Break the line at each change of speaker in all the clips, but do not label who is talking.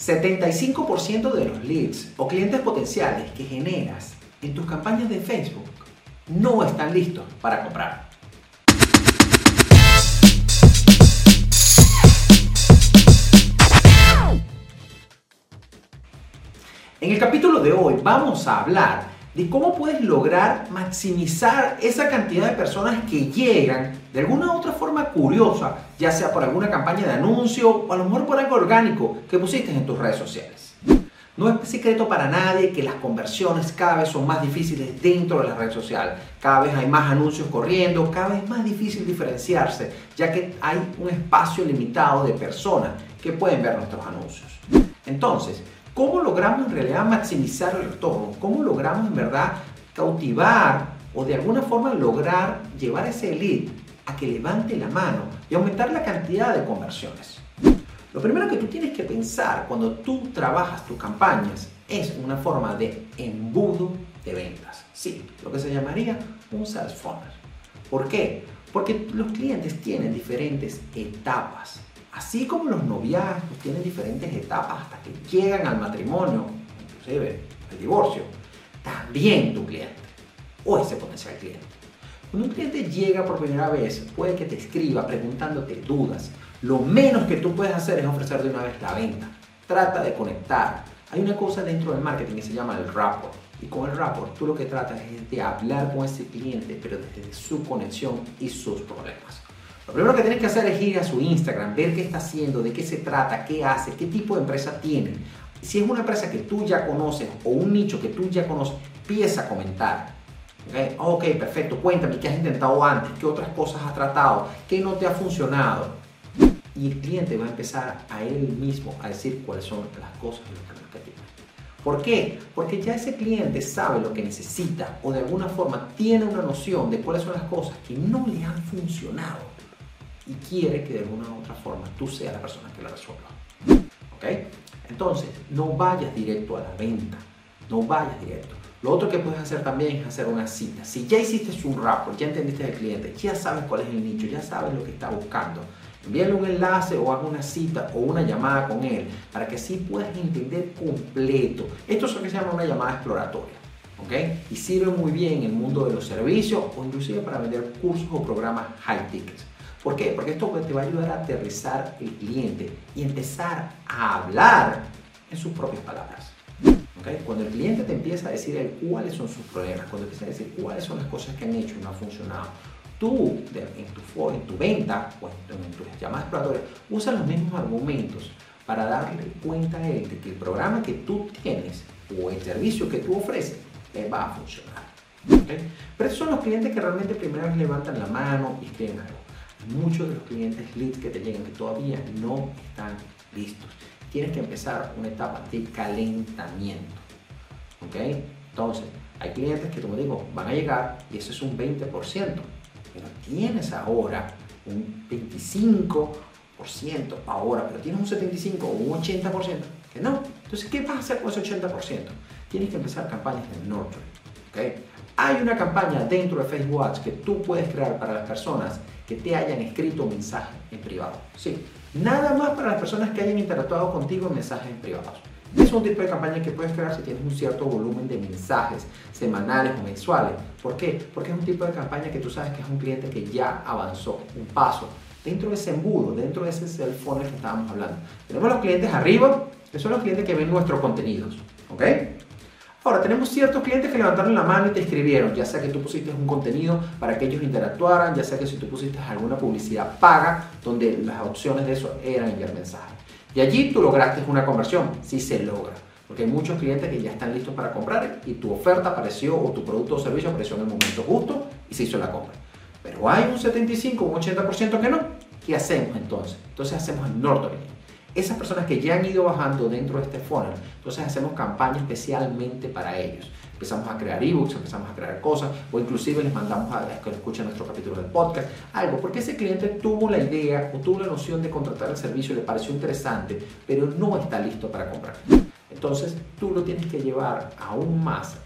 75% de los leads o clientes potenciales que generas en tus campañas de Facebook no están listos para comprar. En el capítulo de hoy vamos a hablar de cómo puedes lograr maximizar esa cantidad de personas que llegan de alguna u otra forma curiosa, ya sea por alguna campaña de anuncio o a lo mejor por algo orgánico que pusiste en tus redes sociales. No es secreto para nadie que las conversiones cada vez son más difíciles dentro de la red social. Cada vez hay más anuncios corriendo, cada vez es más difícil diferenciarse, ya que hay un espacio limitado de personas que pueden ver nuestros anuncios. Entonces, ¿Cómo logramos en realidad maximizar el retorno? ¿Cómo logramos en verdad cautivar o de alguna forma lograr llevar ese lead a que levante la mano y aumentar la cantidad de conversiones? Lo primero que tú tienes que pensar cuando tú trabajas tus campañas es una forma de embudo de ventas. Sí, lo que se llamaría un sales funnel. ¿Por qué? Porque los clientes tienen diferentes etapas Así como los noviazgos tienen diferentes etapas hasta que llegan al matrimonio, inclusive el divorcio, también tu cliente o ese potencial cliente. Cuando un cliente llega por primera vez, puede que te escriba preguntándote dudas. Lo menos que tú puedes hacer es ofrecer de una vez la venta. Trata de conectar. Hay una cosa dentro del marketing que se llama el rapport. Y con el rapport tú lo que tratas es de hablar con ese cliente, pero desde su conexión y sus problemas. Lo primero que tienes que hacer es ir a su Instagram, ver qué está haciendo, de qué se trata, qué hace, qué tipo de empresa tiene. Si es una empresa que tú ya conoces o un nicho que tú ya conoces, empieza a comentar. ¿Okay? ok, perfecto, cuéntame qué has intentado antes, qué otras cosas has tratado, qué no te ha funcionado. Y el cliente va a empezar a él mismo a decir cuáles son las cosas y los problemas que tiene. ¿Por qué? Porque ya ese cliente sabe lo que necesita o de alguna forma tiene una noción de cuáles son las cosas que no le han funcionado y quiere que de alguna u otra forma tú seas la persona que la resuelva. ¿Ok? Entonces, no vayas directo a la venta, no vayas directo. Lo otro que puedes hacer también es hacer una cita. Si ya hiciste un rapport, ya entendiste al cliente, ya sabes cuál es el nicho, ya sabes lo que está buscando, envíale un enlace o haz una cita o una llamada con él para que así puedas entender completo. Esto es lo que se llama una llamada exploratoria. ¿ok? Y sirve muy bien en el mundo de los servicios o inclusive para vender cursos o programas high tickets. ¿Por qué? Porque esto te va a ayudar a aterrizar el cliente y empezar a hablar en sus propias palabras. Cuando el cliente te empieza a decir cuáles son sus problemas, cuando empieza a decir cuáles son las cosas que han hecho y no han funcionado, tú en tu, en tu venta o en, tus llamadas exploratorias usa los mismos argumentos para darle cuenta a él de que el programa que tú tienes o el servicio que tú ofreces le va a funcionar. Pero esos son los clientes que realmente primero levantan la mano y escriben algo muchos de los clientes leads que te llegan que todavía no están listos. Tienes que empezar una etapa de calentamiento. ¿Ok? Entonces, hay clientes que, como digo, van a llegar y eso es un 20%, pero tienes ahora un 25% ahora, pero tienes un 75 o un 80% que no. Entonces, ¿qué vas a hacer con ese 80%? Tienes que empezar campañas de nurturing. ¿ok? Hay una campaña dentro de Facebook Ads que tú puedes crear para las personas que te hayan escrito un mensaje en privado. Sí, nada más para las personas que hayan interactuado contigo en mensajes en privados. Es un tipo de campaña que puedes crear si tienes un cierto volumen de mensajes semanales o mensuales. ¿Por qué? Porque es un tipo de campaña que tú sabes que es un cliente que ya avanzó un paso dentro de ese embudo, dentro de ese cell phone que estábamos hablando. Tenemos los clientes arriba, que son los clientes que ven nuestros contenidos. ¿Ok? Ahora, tenemos ciertos clientes que levantaron la mano y te escribieron, ya sea que tú pusiste un contenido para que ellos interactuaran, ya sea que si tú pusiste alguna publicidad paga, donde las opciones de eso eran enviar mensajes. Y allí tú lograste una conversión, sí se logra, porque hay muchos clientes que ya están listos para comprar y tu oferta apareció o tu producto o servicio apareció en el momento justo y se hizo la compra. Pero hay un 75, un 80% que no. ¿Qué hacemos entonces? Entonces hacemos el Norton esas personas que ya han ido bajando dentro de este funnel, entonces hacemos campaña especialmente para ellos. Empezamos a crear ebooks, empezamos a crear cosas, o inclusive les mandamos a que escuchen nuestro capítulo del podcast, algo, porque ese cliente tuvo la idea o tuvo la noción de contratar el servicio, le pareció interesante, pero no está listo para comprar. Entonces tú lo tienes que llevar aún más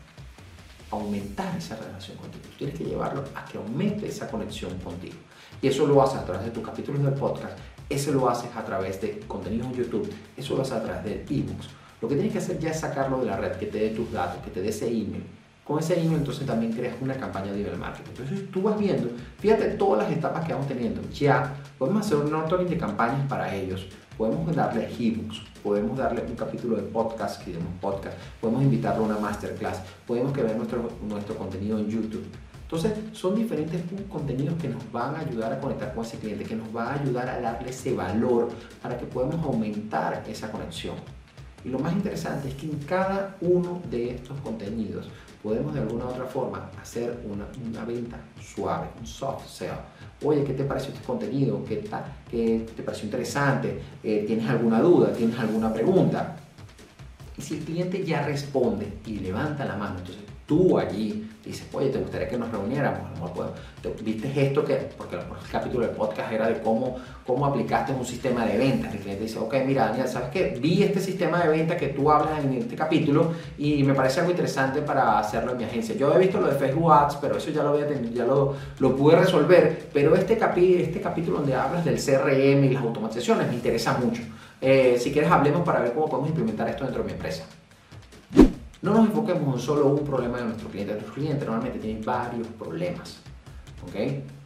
aumentar esa relación contigo. tienes que llevarlo a que aumente esa conexión contigo. Y eso lo haces a través de tus capítulos del podcast Ese lo haces a través de contenidos en YouTube, eso lo haces a través de ebooks. Lo que tienes que hacer ya es sacarlo de la red, que te dé tus datos, que te dé ese email. Con ese email entonces también creas una campaña de email marketing. Entonces tú vas viendo, fíjate todas las etapas que vamos teniendo. Ya podemos hacer un nurturing de campañas para ellos. Podemos darle ebooks, podemos darle un capítulo de podcast, que un podcast, podemos invitarlo a una masterclass, podemos que vea nuestro, nuestro contenido en YouTube. Entonces, son diferentes contenidos que nos van a ayudar a conectar con ese cliente, que nos va a ayudar a darle ese valor para que podamos aumentar esa conexión. Y lo más interesante es que en cada uno de estos contenidos podemos de alguna u otra forma hacer una, una venta suave, un soft sell. Oye, ¿qué te pareció este contenido? ¿Qué, qué te pareció interesante? Eh, ¿Tienes alguna duda? ¿Tienes alguna pregunta? Y si el cliente ya responde y levanta la mano, entonces tú allí dices, oye, ¿te gustaría que nos reuniéramos? ¿Viste esto que, porque el capítulo del podcast era de cómo, cómo aplicaste un sistema de ventas? El cliente dice, ok, mira, Daniel, ¿sabes qué? Vi este sistema de ventas que tú hablas en este capítulo y me parece algo interesante para hacerlo en mi agencia. Yo he visto lo de Facebook Ads, pero eso ya lo, había tenido, ya lo, lo pude resolver, pero este, capi, este capítulo donde hablas del CRM y las automatizaciones me interesa mucho. Eh, si quieres, hablemos para ver cómo podemos implementar esto dentro de mi empresa. No nos enfoquemos en solo un problema de nuestro cliente. Nuestro cliente normalmente tiene varios problemas. ¿ok?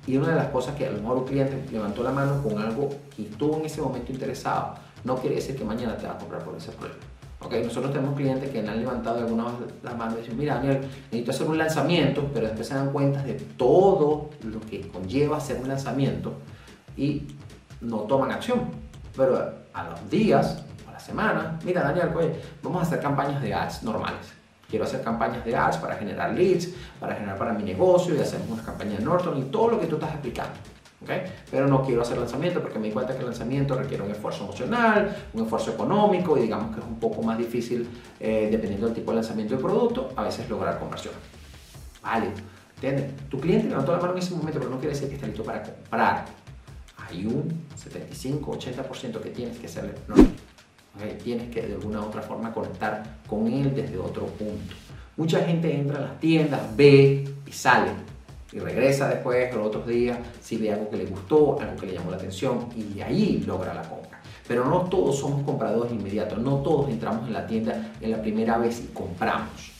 Y una de las cosas que a lo mejor un cliente levantó la mano con algo y estuvo en ese momento interesado, no quiere decir que mañana te va a comprar por ese problema. ¿okay? Nosotros tenemos clientes que han levantado alguna vez la mano y dicen, mira Daniel, necesito hacer un lanzamiento, pero después se dan cuenta de todo lo que conlleva hacer un lanzamiento y no toman acción. Pero a los días semana, mira Daniel, pues vamos a hacer campañas de ads normales. Quiero hacer campañas de ads para generar leads, para generar para mi negocio y hacemos una campaña de Norton y todo lo que tú estás explicando. ¿okay? Pero no quiero hacer lanzamiento porque me di cuenta que el lanzamiento requiere un esfuerzo emocional, un esfuerzo económico y digamos que es un poco más difícil, eh, dependiendo del tipo de lanzamiento del producto, a veces lograr conversión. Vale, ¿entiendes? Tu cliente levantó la mano en ese momento, pero no quiere decir que esté listo para comprar. Hay un 75-80% que tienes que hacerle. No, Tienes que de alguna u otra forma conectar con él desde otro punto. Mucha gente entra a las tiendas, ve y sale. Y regresa después, los otros días, si ve algo que le gustó, algo que le llamó la atención, y de ahí logra la compra. Pero no todos somos compradores inmediatos, no todos entramos en la tienda en la primera vez y compramos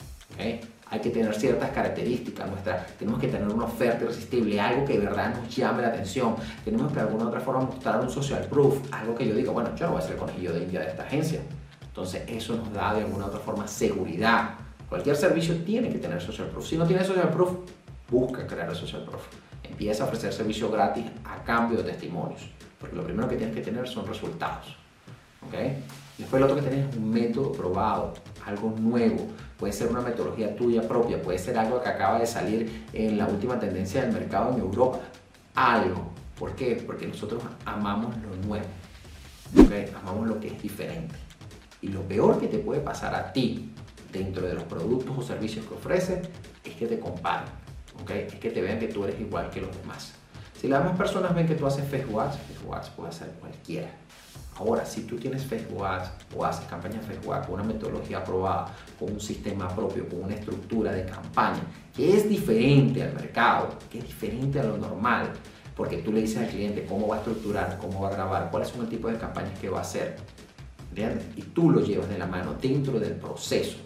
hay que tener ciertas características nuestras, tenemos que tener una oferta irresistible, algo que de verdad nos llame la atención, tenemos que de alguna otra forma mostrar un social proof, algo que yo diga, bueno, yo no voy a ser el conejillo de India de esta agencia. Entonces eso nos da de alguna otra forma seguridad. Cualquier servicio tiene que tener social proof. Si no tiene social proof, busca crear el social proof. Empieza a ofrecer servicio gratis a cambio de testimonios, porque lo primero que tienes que tener son resultados. Después lo otro que tienes es un método probado, algo nuevo. Puede ser una metodología tuya propia, puede ser algo que acaba de salir en la última tendencia del mercado en Europa. Algo. ¿Por qué? Porque nosotros amamos lo nuevo. ¿okay? Amamos lo que es diferente. Y lo peor que te puede pasar a ti dentro de los productos o servicios que ofreces es que te comparen. ¿okay? Es que te vean que tú eres igual que los demás. Si las demás personas ven que tú haces Facebook Ads, Facebook Ads puede hacer cualquiera. Ahora, si tú tienes Facebook Ads o haces campañas Facebook Ads con una metodología aprobada, con un sistema propio, con una estructura de campaña que es diferente al mercado, que es diferente a lo normal, porque tú le dices al cliente cómo va a estructurar, cómo va a grabar, cuáles son el tipo de campañas que va a hacer. Y tú lo llevas de la mano dentro del proceso.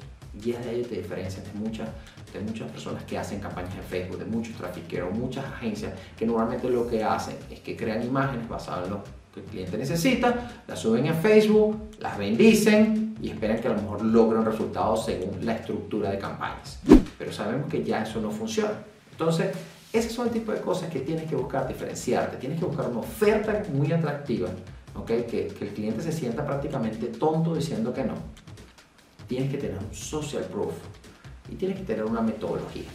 Y es de ahí te diferencias de muchas, de muchas personas que hacen campañas en Facebook, de muchos trafiqueros, muchas agencias que normalmente lo que hacen es que crean imágenes basadas en los que el cliente necesita, las suben a Facebook, las bendicen y esperan que a lo mejor logren resultados según la estructura de campañas. Pero sabemos que ya eso no funciona. Entonces, esos son el tipo de cosas que tienes que buscar diferenciarte. Tienes que buscar una oferta muy atractiva, ¿okay? que, que el cliente se sienta prácticamente tonto diciendo que no. Tienes que tener un social proof y tienes que tener una metodología.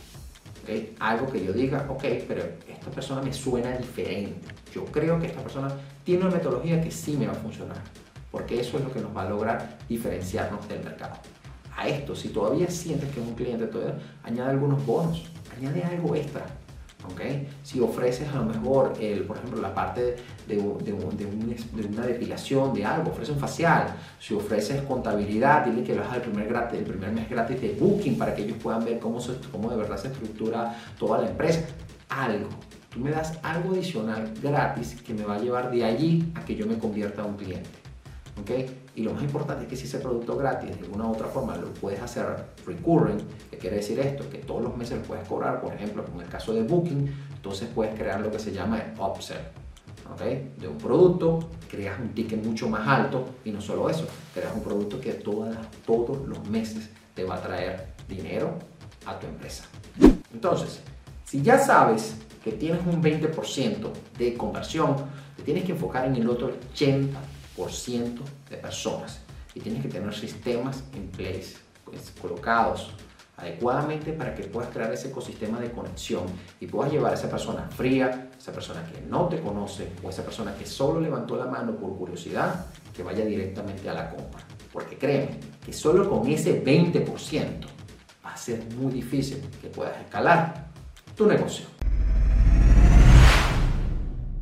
¿okay? Algo que yo diga, ok, pero esta persona me suena diferente. Yo creo que esta persona tiene una metodología que sí me va a funcionar, porque eso es lo que nos va a lograr diferenciarnos del mercado. A esto, si todavía sientes que es un cliente, todavía añade algunos bonos, añade algo extra. ¿okay? Si ofreces a lo mejor, el, por ejemplo, la parte de, de, una depilación de algo, ofrece un facial. Si ofreces contabilidad, dile que vas al primer, gratis, el primer mes gratis de Booking para que ellos puedan ver cómo, cómo de verdad se estructura toda la empresa. Algo tú me das algo adicional gratis que me va a llevar de allí a que yo me convierta en un cliente. ¿ok? Y lo más importante es que si ese producto gratis de alguna u otra forma lo puedes hacer recurring, ¿qué quiere decir esto? Que todos los meses lo puedes cobrar, por ejemplo, en el caso de Booking, entonces puedes crear lo que se llama el upsell. ¿ok? De un producto, creas un ticket mucho más alto y no solo eso, creas un producto que todas, todos los meses te va a traer dinero a tu empresa. Entonces, si ya sabes que tienes un 20% de conversión, te tienes que enfocar en el otro 80% de personas y tienes que tener sistemas en place, pues, colocados adecuadamente para que puedas crear ese ecosistema de conexión y puedas llevar a esa persona fría, esa persona que no te conoce o esa persona que solo levantó la mano por curiosidad, que vaya directamente a la compra. Porque créeme que solo con ese 20% va a ser muy difícil que puedas escalar tu negocio.